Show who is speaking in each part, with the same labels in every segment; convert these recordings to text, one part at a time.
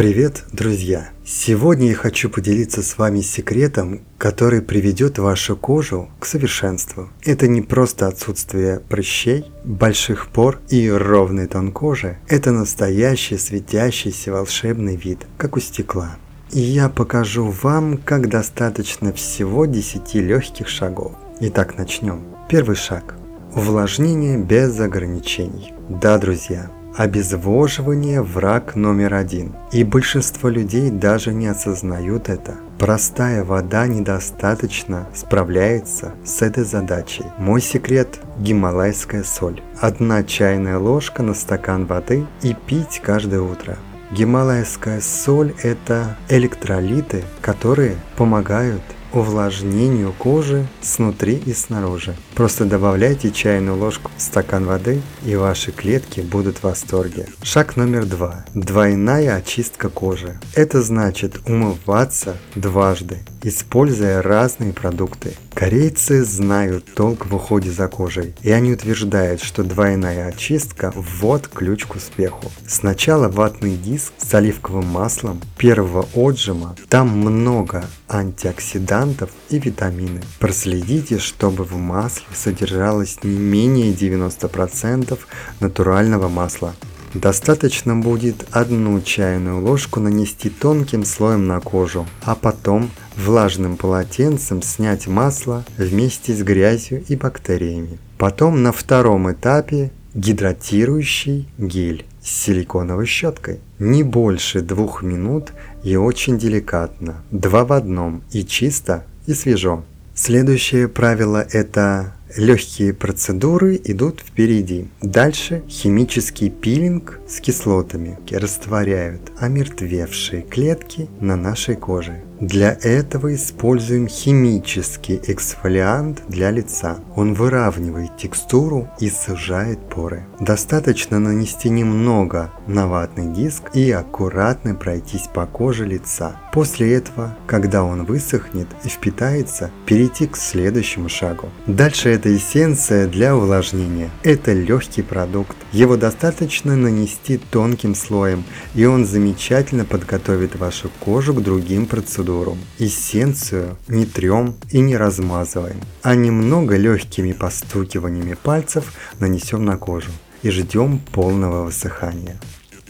Speaker 1: Привет, друзья! Сегодня я хочу поделиться с вами секретом, который приведет вашу кожу к совершенству. Это не просто отсутствие прыщей, больших пор и ровный тон кожи. Это настоящий светящийся волшебный вид, как у стекла. И я покажу вам, как достаточно всего 10 легких шагов. Итак, начнем. Первый шаг. Увлажнение без ограничений. Да, друзья, Обезвоживание – враг номер один. И большинство людей даже не осознают это. Простая вода недостаточно справляется с этой задачей. Мой секрет – гималайская соль. Одна чайная ложка на стакан воды и пить каждое утро. Гималайская соль – это электролиты, которые помогают увлажнению кожи снутри и снаружи. Просто добавляйте чайную ложку в стакан воды и ваши клетки будут в восторге. Шаг номер два. Двойная очистка кожи. Это значит умываться дважды, используя разные продукты. Корейцы знают толк в уходе за кожей, и они утверждают, что двойная очистка – вот ключ к успеху. Сначала ватный диск с оливковым маслом первого отжима, там много антиоксидантов и витамины. Проследите, чтобы в масле содержалось не менее 90% натурального масла. Достаточно будет одну чайную ложку нанести тонким слоем на кожу, а потом влажным полотенцем снять масло вместе с грязью и бактериями. Потом на втором этапе гидратирующий гель с силиконовой щеткой. Не больше двух минут и очень деликатно. Два в одном и чисто и свежо. Следующее правило это Легкие процедуры идут впереди. Дальше химический пилинг с кислотами растворяют омертвевшие клетки на нашей коже. Для этого используем химический эксфолиант для лица. Он выравнивает текстуру и сужает поры. Достаточно нанести немного на ватный диск и аккуратно пройтись по коже лица. После этого, когда он высохнет и впитается, перейти к следующему шагу. Дальше это эссенция для увлажнения. Это легкий продукт. Его достаточно нанести тонким слоем, и он замечательно подготовит вашу кожу к другим процедурам. Эссенцию не трем и не размазываем, а немного легкими постукиваниями пальцев нанесем на кожу и ждем полного высыхания.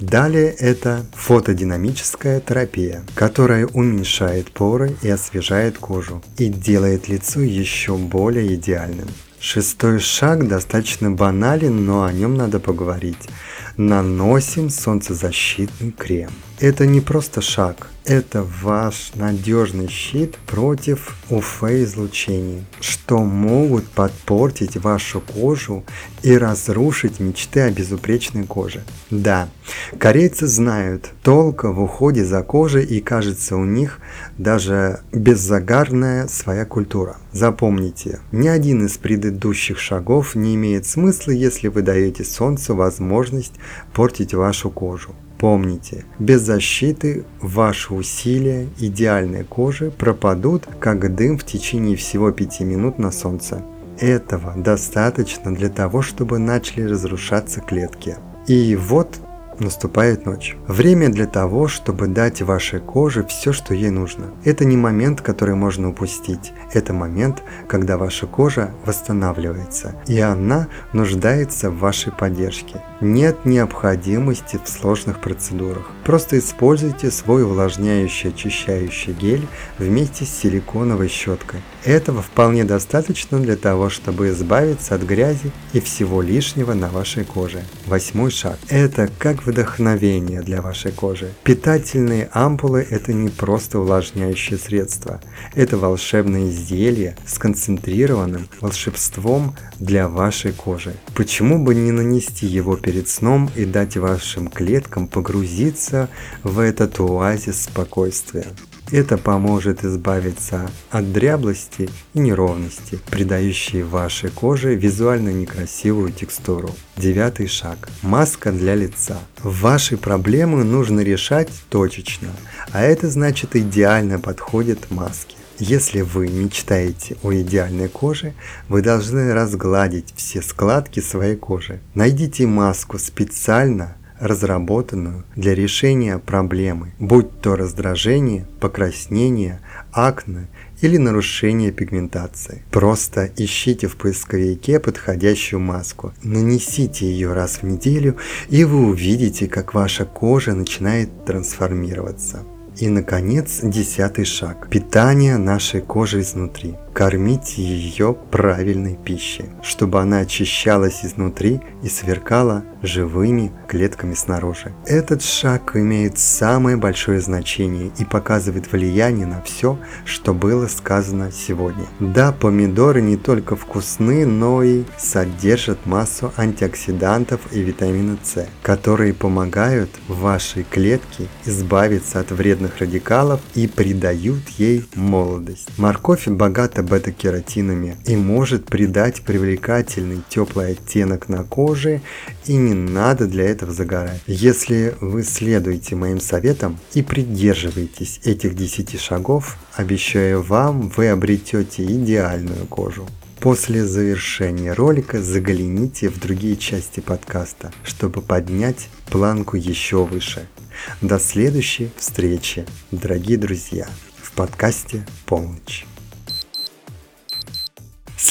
Speaker 1: Далее это фотодинамическая терапия, которая уменьшает поры и освежает кожу и делает лицо еще более идеальным. Шестой шаг достаточно банален, но о нем надо поговорить. Наносим солнцезащитный крем. Это не просто шаг, это ваш надежный щит против УФ-излучений, что могут подпортить вашу кожу и разрушить мечты о безупречной коже. Да, корейцы знают толк в уходе за кожей и кажется у них даже беззагарная своя культура. Запомните, ни один из предыдущих шагов не имеет смысла, если вы даете солнцу возможность портить вашу кожу. Помните, без защиты ваши усилия идеальной кожи пропадут, как дым в течение всего 5 минут на солнце. Этого достаточно для того, чтобы начали разрушаться клетки. И вот Наступает ночь. Время для того, чтобы дать вашей коже все, что ей нужно. Это не момент, который можно упустить. Это момент, когда ваша кожа восстанавливается, и она нуждается в вашей поддержке. Нет необходимости в сложных процедурах. Просто используйте свой увлажняющий очищающий гель вместе с силиконовой щеткой. Этого вполне достаточно для того, чтобы избавиться от грязи и всего лишнего на вашей коже. Восьмой шаг. Это как вдохновение для вашей кожи. Питательные ампулы – это не просто увлажняющее средство. Это волшебное изделие с концентрированным волшебством для вашей кожи. Почему бы не нанести его перед сном и дать вашим клеткам погрузиться в этот оазис спокойствия. Это поможет избавиться от дряблости и неровности, придающей вашей коже визуально некрасивую текстуру. Девятый шаг. Маска для лица. Ваши проблемы нужно решать точечно, а это значит идеально подходят маски. Если вы мечтаете о идеальной коже, вы должны разгладить все складки своей кожи. Найдите маску специально разработанную для решения проблемы, будь то раздражение, покраснение, акне или нарушение пигментации. Просто ищите в поисковике подходящую маску, нанесите ее раз в неделю, и вы увидите, как ваша кожа начинает трансформироваться. И, наконец, десятый шаг – питание нашей кожи изнутри – кормить ее правильной пищей, чтобы она очищалась изнутри и сверкала живыми клетками снаружи. Этот шаг имеет самое большое значение и показывает влияние на все, что было сказано сегодня. Да, помидоры не только вкусны, но и содержат массу антиоксидантов и витамина С, которые помогают вашей клетке избавиться от вредных радикалов и придают ей молодость. Морковь богата бета-кератинами и может придать привлекательный теплый оттенок на коже и не надо для этого загорать. Если вы следуете моим советам и придерживаетесь этих 10 шагов, обещаю вам, вы обретете идеальную кожу. После завершения ролика загляните в другие части подкаста, чтобы поднять планку еще выше. До следующей встречи, дорогие друзья, в подкасте «Полночь».